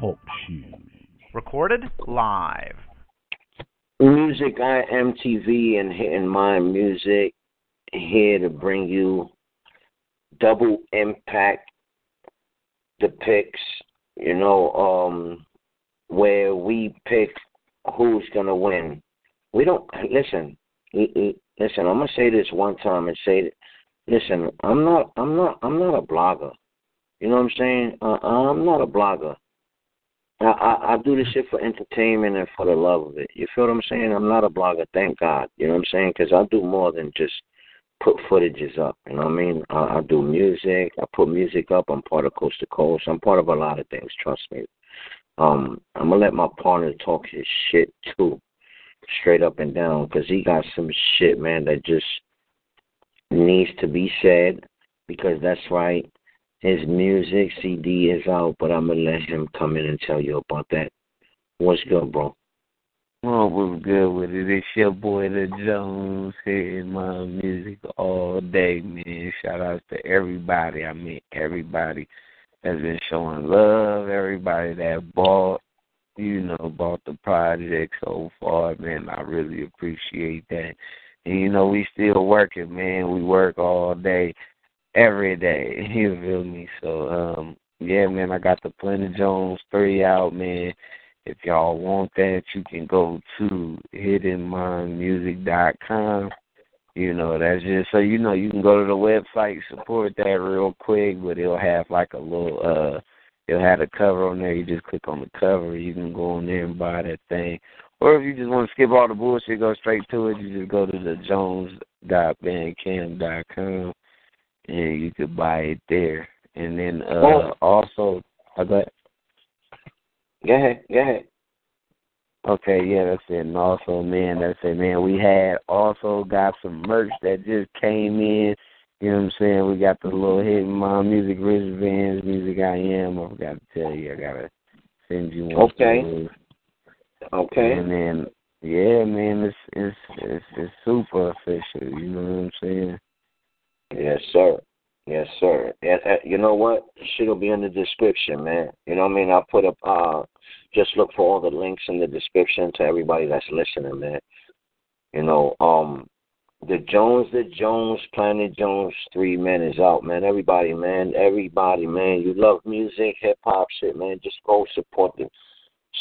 Talk shoes. Recorded live. Music I MTV and Hidden Mind Music here to bring you double impact the picks, you know, um where we pick who's gonna win. We don't listen. Listen, I'm gonna say this one time and say, that listen, I'm not, I'm not, I'm not a blogger. You know what I'm saying? Uh, I'm not a blogger. I, I I do this shit for entertainment and for the love of it. You feel what I'm saying? I'm not a blogger, thank God. You know what I'm saying? Because I do more than just put footages up. You know what I mean? I, I do music. I put music up. I'm part of Coast to Coast. I'm part of a lot of things. Trust me. Um, I'm gonna let my partner talk his shit too, straight up and down, because he got some shit, man, that just needs to be said. Because that's right. His music CD is out, but I'm gonna let him come in and tell you about that. What's good, bro? Well, what's good with it? It's your boy the Jones hitting my music all day, man. Shout out to everybody. I mean everybody that's been showing love, everybody that bought, you know, bought the project so far, man. I really appreciate that. And you know, we still working, man. We work all day every day. You feel me? So um yeah, man, I got the Planet Jones three out, man. If y'all want that, you can go to hiddenmindmusic.com. You know, that's just so you know you can go to the website, support that real quick, but it'll have like a little uh it'll have a cover on there, you just click on the cover, you can go on there and buy that thing. Or if you just want to skip all the bullshit, go straight to it, you just go to the jones.bandcamp.com and you could buy it there. And then uh Oh. also I got Go ahead, go ahead. Okay, yeah, that's it. And also, man, that's it, man. We had also got some merch that just came in. You know what I'm saying? We got the little hidden my music wristbands, music I am. I forgot to tell you, I gotta send you one. Okay. Okay. And then, yeah, man, it's it's it's it's super official. You know what I'm saying? Yes, sir. Yes, sir. Uh, you know what? Shit'll be in the description, man. You know what I mean? I'll put up. Uh, just look for all the links in the description to everybody that's listening, man. You know, um, the Jones, the Jones, Planet Jones three man is out, man. Everybody, man, everybody, man. You love music, hip hop, shit, man. Just go support the,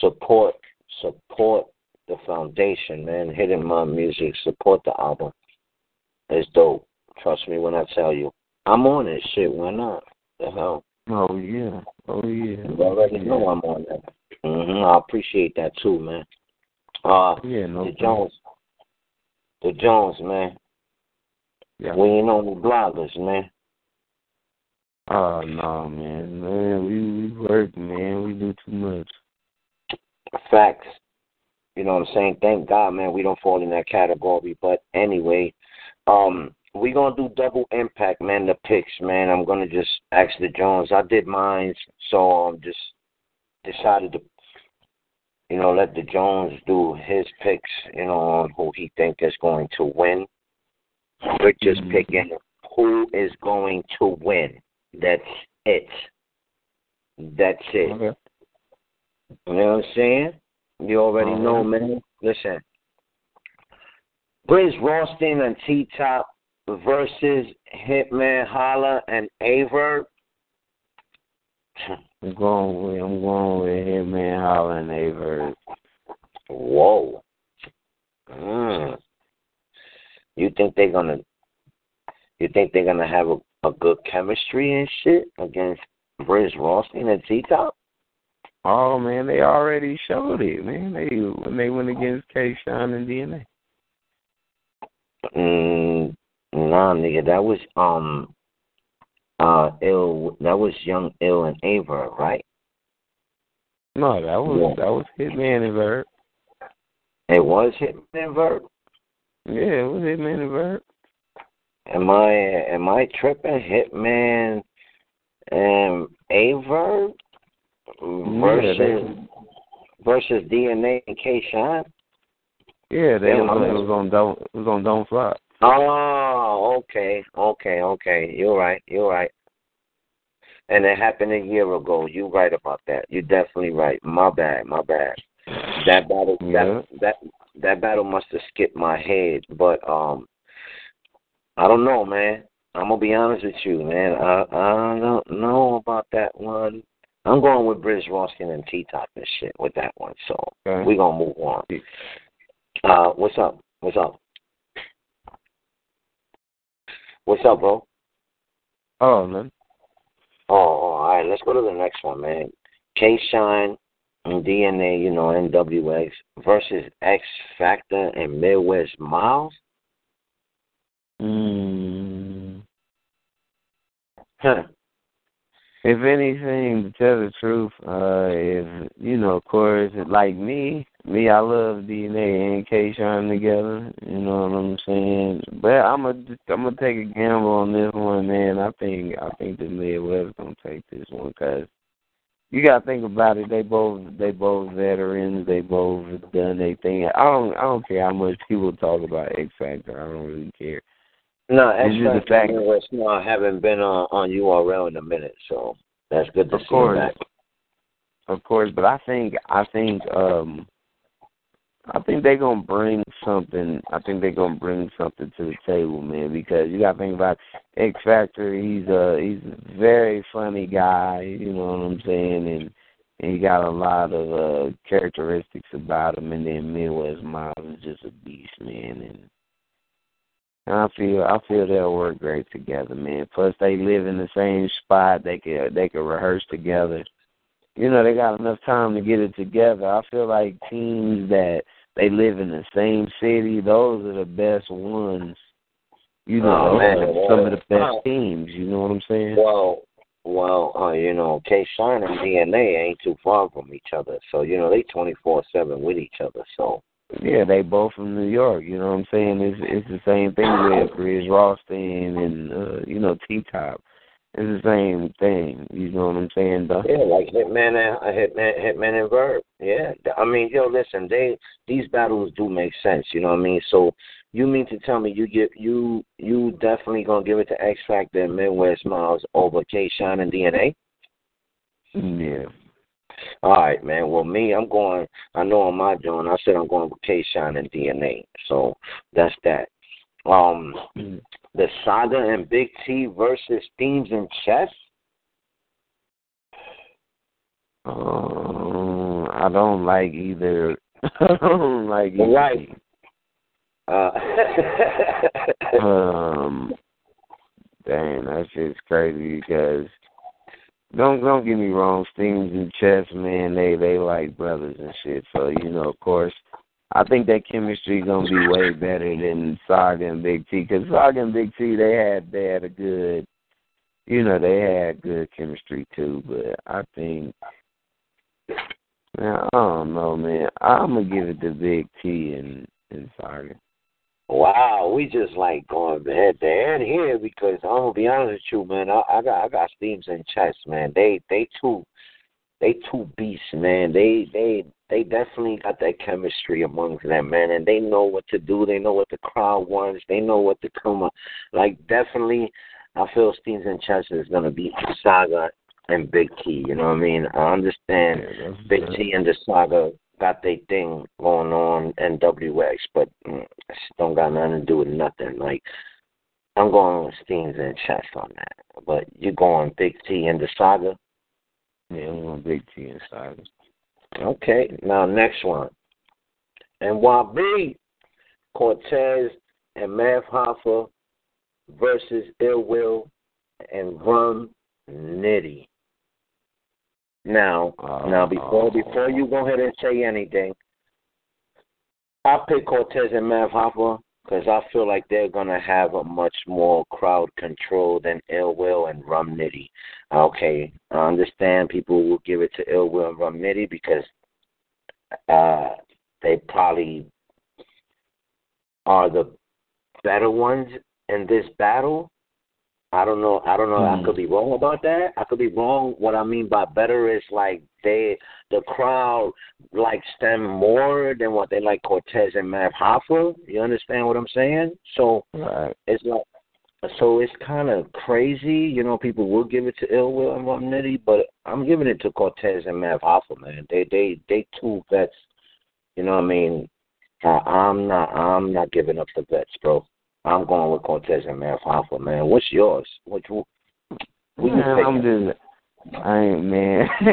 support, support the foundation, man. Hidden Mind Music, support the album. It's dope. Trust me when I tell you. I'm on it, shit. Why not? The hell. Oh yeah, oh yeah. You already know I'm on that. hmm I appreciate that too, man. Uh, Yeah, no. the Jones, the Jones, man. Yeah. We ain't on the bloggers, man. Oh no, man, man, we we work, man. We do too much. Facts. You know what I'm saying? Thank God, man, we don't fall in that category. But anyway, um, we gonna do double impact, man. The picks, man. I'm gonna just ask the Jones. I did mine, so I'm just decided to, you know, let the Jones do his picks. You know, on who he think is going to win. We're just Mhm. picking who is going to win. That's it. That's it. Okay. You know what I'm saying? You already know, man. Listen. Brizz Rawsteen and T Top versus Hitman Holla and Aver. I'm going with I'm going with Hitman Holla and Aye Verb. Whoa. Mm. You think they're gonna you think they're gonna have a, a good chemistry and shit against Brizz Rawsteen and T Top? Oh man, they already showed it, man. They when they went against K Shine and DNA. Mm, nah, nigga, that was um uh ill that was young ill and Aver, right? No, that was Yeah. that was Hitman and Verb. It was Hitman and Verb. Yeah, it was Hitman and Verb. Am I am I tripping? Hitman and Aver versus they- versus DNA and K Shine? Yeah, they Yeah, was, it was on don't it was on Don't Flop. Oh, okay, okay, okay. You're right. You're right. And it happened a year ago. You're right about that. You're definitely right. My bad. My bad. That battle. Yeah. That that that battle must have skipped my head. But um, I don't know, man. I'm gonna be honest with you, man. I I don't know about that one. I'm going with British Roskin and T Top and shit with that one. So Okay. we gonna move on. Uh, what's up? What's up? What's up, bro? Oh man. Oh, oh, all right. Let's go to the next one, man. K Shine and DNA, you know, NWX versus X Factor and Midwest Miles. Mm. Huh. If anything, to tell the truth, uh, if you know, of course, like me, me, I love DNA and K Shine together. You know what I'm saying? But I'm gonna, I'm gonna take a gamble on this one, man. I think, I think the Midwest gonna take this one because you gotta think about it. They both, they both veterans. They both done their thing. I don't, I don't care how much people talk about X Factor. I don't really care. No, X the fact- and Midwest Miles haven't been on on URL in a minute, so that's good to Of see course. that. Of course, but I think I think um I think they're gonna bring something I think they're gonna bring something to the table, man, because you gotta think about X Factor, he's a he's a very funny guy, you know what I'm saying, and and he got a lot of uh characteristics about him and then Midwest Miles is just a beast, and I feel I feel they'll work great together, man. Plus they live in the same spot, they could they could rehearse together you know, they got enough time to get it together. I feel like teams that they live in the same city, those are the best ones. You know, Oh, man, some of the best wow. teams. You know what I'm saying? Well, well, uh, you know, K Shine and DNA ain't too far from each other, so you know they twenty four seven with each other. So Yeah, they both from New York. You know what I'm saying? It's it's the same thing with Bridge Ralston and uh, you know T Top. It's the same thing. You know what I'm saying? Though? Yeah, like Hitman and uh, Hitman, Hitman and Verb. Yeah, I mean, yo, listen, they these battles do make sense. You know what I mean? So you mean to tell me you give you you definitely gonna give it to X Factor and Midwest Miles over K Shine and DNA? Yeah. All right, man. Well, me, I'm going. I know on my joint, I said I'm going with K Shine and DNA. So that's that. Um, the Saga and Big T versus Steams and Chess. Um, I don't like either. I don't like either. Right. Uh, Um, dang, that's just crazy because don't don't get me wrong, Steams and Chess, man, they they like brothers and shit. So you know, of course, I think that chemistry gonna be way better than Saga and Big T because Saga and Big T they had they had a good, you know, they had good chemistry too. But I think. Man, I don't know, man. I'm gonna give it to Big T and and Saga. Wow, we just like going head to head here because I'm gonna be honest with you, man. I, I got I got Steams and Chess, man. They they two they two beasts, man. They they they definitely got that chemistry amongst them, man, and they know what to do. They know what the crowd wants. They know what to come up. Like definitely, I feel Steams and Chess is gonna beat Saga and Big T. You know what I mean? I understand. Yeah, Big T and the Saga got their thing going on in WX, but mm, don't got nothing to do with nothing. Like I'm going with Steams and Chess on that, but you're going Big T and the Saga. Yeah, I'm going Big T and Saga. Okay, now next one. And NYB Cortez and Math Hoffa versus Ill Will and Rum Nitty. Now, Oh, now before oh. before you go ahead and say anything, I pick Cortez and Math Hoffa because I feel like they're gonna have a much more crowd control than Ill Will and Rum Nitty. Okay, I understand people will give it to Ill Will and Rum Nitty because uh, they probably are the better ones in this battle. I don't know. I don't know. Mm. I could be wrong about that. I could be wrong. What I mean by better is like they, the crowd likes them more than what they like Cortez and Math Hoffa. You understand what I'm saying? So right. it's like, so it's kind of crazy. You know, people will give it to Ill Will and Rum Nitty, but I'm giving it to Cortez and Math Hoffa, man. They, they, they two vets. You know what I mean? Uh, I'm not. I'm not giving up the vets, bro. I'm going with Cortez and Math Hoffa, man. What's yours? What you? What man, you I'm just. I ain't man. I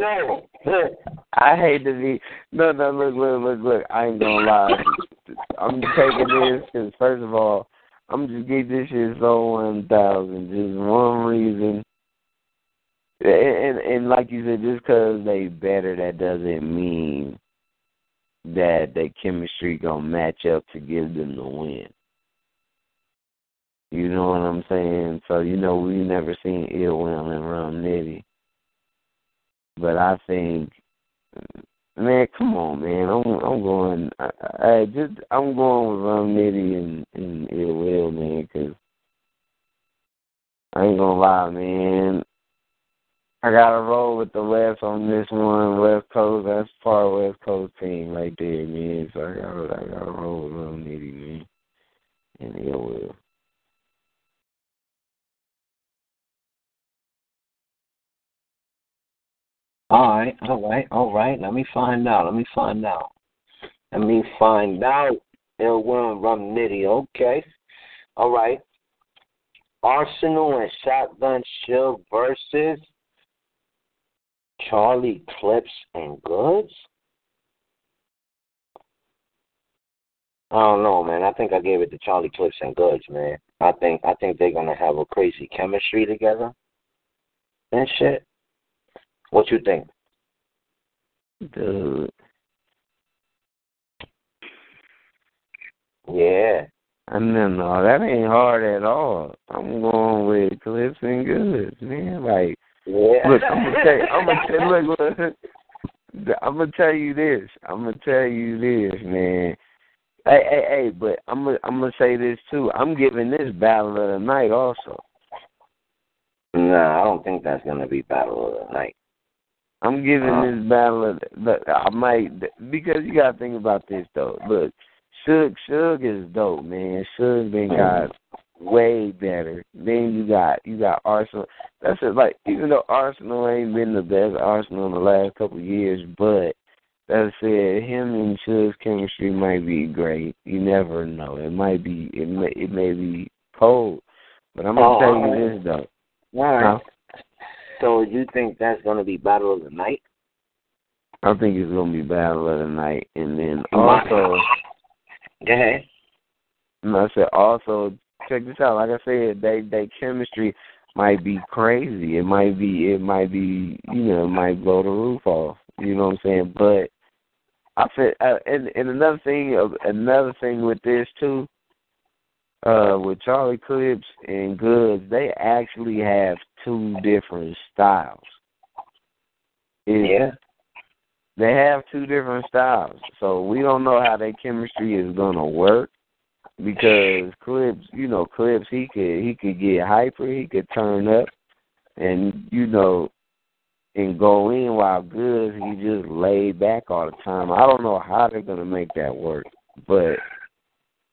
know. I hate to be. No, no. Look, look, look, look. I ain't gonna lie. I'm taking this because first of all, I'm just getting this shit so one thousand. Just one reason. And, and and like you said, just because they better, that doesn't mean that their chemistry gonna match up to give them the win. You know what I'm saying? So you know we never seen Ill Will and Rum Nitty, but I think, man, come on, man, I'm I'm going, I, I just I'm going with Rum Nitty and and Ill Will, man, because I ain't gonna lie, man. I gotta roll with the West on this one. West Coast, that's far West Coast team right there, man. So I gotta, I gotta roll with Lil Nitty, man, and it will. All right, all right, all right. Let me find out. Let me find out. Let me find out. Ill Will Rum Nitty. Okay. All right. Arsenal and Shotgun Suge versus Charlie Clips and Goodz? I don't know, man. I think I gave it to Charlie Clips and Goodz, man. I think I think they're gonna have a crazy chemistry together and shit. What you think? Dude. Yeah. I know, no, that ain't hard at all. I'm going with Clips and Goodz, man. Like yeah. Look, I'm gonna tell you. I'm gonna tell. Look, look. I'm gonna tell you this. I'm gonna tell you this, man. Hey, hey, hey! But I'm gonna, I'm gonna say this too. I'm giving this battle of the night also. No, I don't think that's gonna be battle of the night. I'm giving uh, this battle of the, I might because you gotta think about this though. Look, Suge Suge is dope, man. Suge been got way better. Then you got you got Arsenal. That's it. Like even though Arsenal ain't been the best Arsenal in the last couple of years, but that said, him and Suge's chemistry might be great. You never know. It might be. It may. It may be cold. But I'm gonna oh, tell you this though. All right. So you think that's gonna be battle of the night? I think it's gonna be battle of the night, and then also. Go ahead. And I said also check this out. Like I said, they they chemistry might be crazy. It might be it might be you know it might blow the roof off. You know what I'm saying? But I said, uh, and and another thing another thing with this too. Uh, with Charlie Clips and Goodz, they actually have two different styles. It, yeah. They have two different styles, so we don't know how their chemistry is gonna work because Clips, you know, Clips, he could he could get hyper, he could turn up, and you know, and go in while Goodz he just laid back all the time. I don't know how they're gonna make that work, but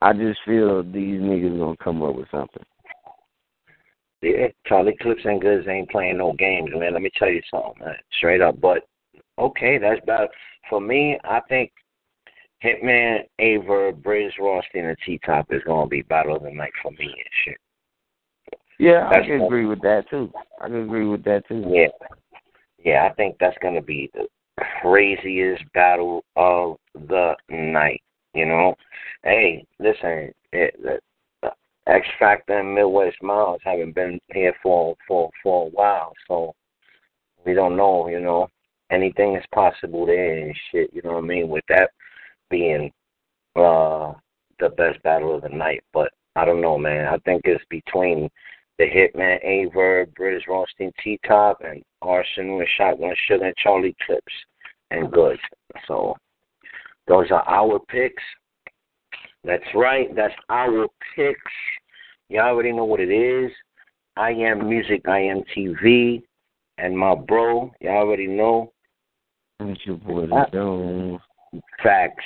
I just feel these niggas gonna come up with something. Yeah, Charlie Clips and Goodz ain't playing no games, man. Let me tell you something, man. Straight up. But okay, that's about for me. I think Hitman, Aver, Brizz Rawsteen, and T Top is gonna be battle of the night for me and shit. Yeah, that's I can agree with that too. I can agree with that too. Yeah, yeah, I think that's gonna be the craziest battle of the night. You know, hey, listen, it, the, X Factor and Midwest Miles haven't been here for for for a while, so we don't know. You know, anything is possible there and shit. You know what I mean? With that being uh, the best battle of the night. But I don't know, man. I think it's between the Hitman Aye Verb, Brizz Rawsteen T Top, and Arsenal and Shotgun Suge and Charlie Clips and Good. So those are our picks. That's right. That's our picks. You already know what it is. I am music. I am TV, and my bro. You already know. It's your boy the Jones. Facts,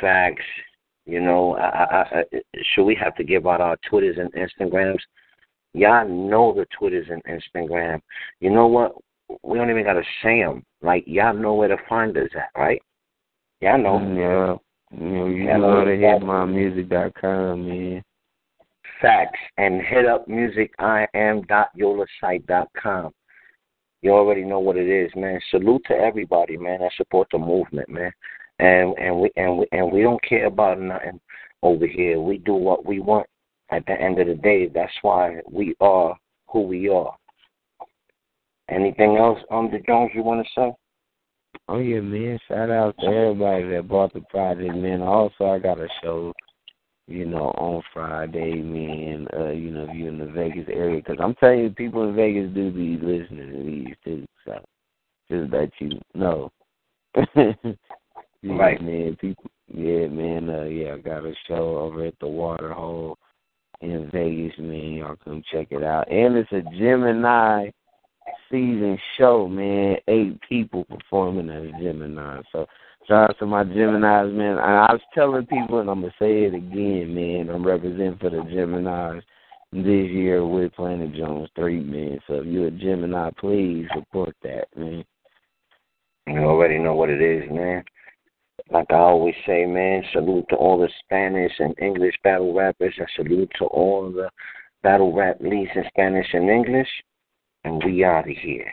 facts. You know, I, I, I, should we have to give out our Twitters and Instagrams? Y'all know the Twitters and Instagram. You know what? We don't even gotta say them. Like y'all know where to find us at, right? Y'all know. Mm, yeah. You know, you y'all know, to hit mymusic.com, man. Facts and hit up musicim.yolasite.com. You already know what it is, man. Salute to everybody, man. I support the movement, man. And and we and we and we don't care about nothing over here. We do what we want. At the end of the day, that's why we are who we are. Anything else, um, the Jones, you want to say? Oh yeah, man! Shout out to everybody that bought the project, man. Also, I got a show you know, on Friday, man, uh, you know, if you're in the Vegas area. Because I'm telling you, people in Vegas do be listening to these, too. So just that you know. yeah, right. man. People, yeah, man. Uh, yeah, I got a show over at the Water Hole in Vegas, man. Y'all come check it out. And it's a Gemini season show, man. Eight people performing as Gemini. So Shout out to my Geminis, man. I was telling people, and I'm gonna say it again, man. I'm representing for the Geminis this year with Planet Jones Three, man. So if you're a Gemini, please support that, man. You already know what it is, man. Like I always say, man, salute to all the Spanish and English battle rappers, and salute to all the battle rap leads in Spanish and English. And we out of here.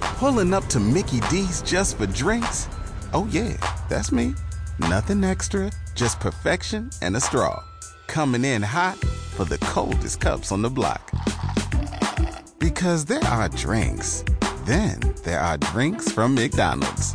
Pulling up to Mickey D's just for drinks? Oh, yeah, that's me. Nothing extra, just perfection and a straw. Coming in hot for the coldest cups on the block. Because there are drinks, then there are drinks from McDonald's.